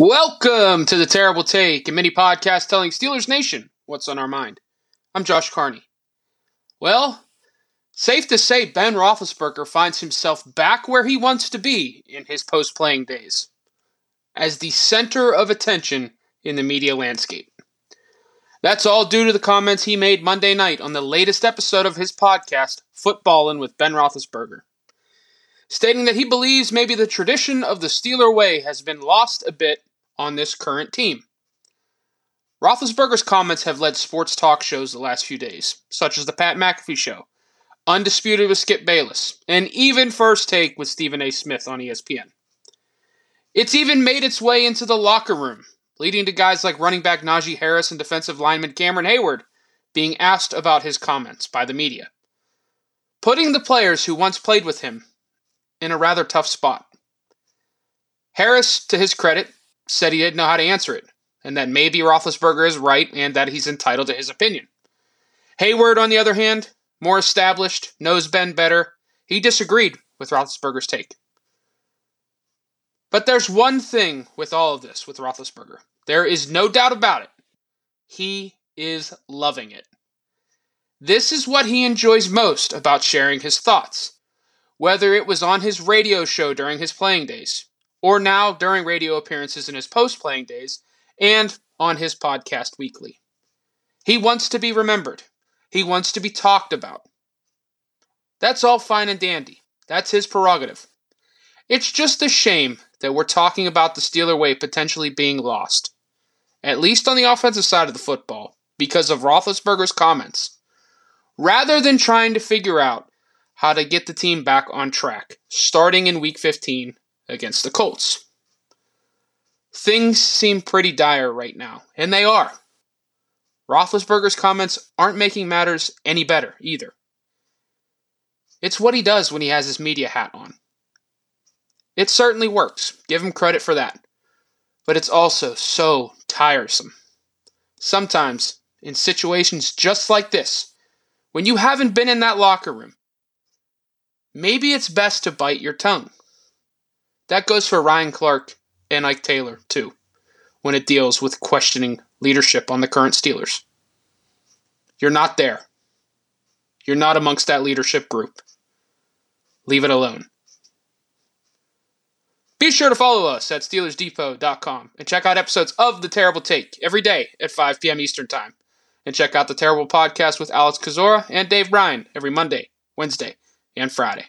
Welcome to the Terrible Take, a mini podcast telling Steelers Nation what's on our mind. I'm Josh Carney. Well, safe to say Ben Roethlisberger finds himself back where he wants to be in his post-playing days, as the center of attention in the media landscape. That's all due to the comments he made Monday night on the latest episode of his podcast, Footbahlin' with Ben Roethlisberger stating that he believes maybe the tradition of the Steeler way has been lost a bit on this current team. Roethlisberger's comments have led sports talk shows the last few days, such as the Pat McAfee Show, Undisputed with Skip Bayless, and even First Take with Stephen A. Smith on ESPN. It's even made its way into the locker room, leading to guys like running back Najee Harris and defensive lineman Cameron Heyward being asked about his comments by the media, putting the players who once played with him in a rather tough spot. Harris, to his credit, said he didn't know how to answer it, and that maybe Roethlisberger is right and that he's entitled to his opinion. Heyward, on the other hand, more established, knows Ben better, he disagreed with Roethlisberger's take. But there's one thing with all of this with Roethlisberger. There is no doubt about it. He is loving it. This is what he enjoys most about sharing his thoughts. Whether it was on his radio show during his playing days, or now during radio appearances in his post playing days, and on his podcast weekly. He wants to be remembered. He wants to be talked about. That's all fine and dandy. That's his prerogative. It's just a shame that we're talking about the Steeler way potentially being lost, at least on the offensive side of the football, because of Roethlisberger's comments, rather than trying to figure out how to get the team back on track, starting in Week 15 against the Colts. Things seem pretty dire right now, and they are. Roethlisberger's comments aren't making matters any better either. It's what he does when he has his media hat on. It certainly works, give him credit for that. But it's also so tiresome. Sometimes, in situations just like this, when you haven't been in that locker room, maybe it's best to bite your tongue. That goes for Ryan Clark and Ike Taylor, too, when it deals with questioning leadership on the current Steelers. You're not there. You're not amongst that leadership group. Leave it alone. Be sure to follow us at SteelersDepot.com and check out episodes of The Terrible Take every day at 5 p.m. Eastern Time. And check out The Terrible Podcast with Alex Kozora and Dave Bryan every Monday, Wednesday, and Friday.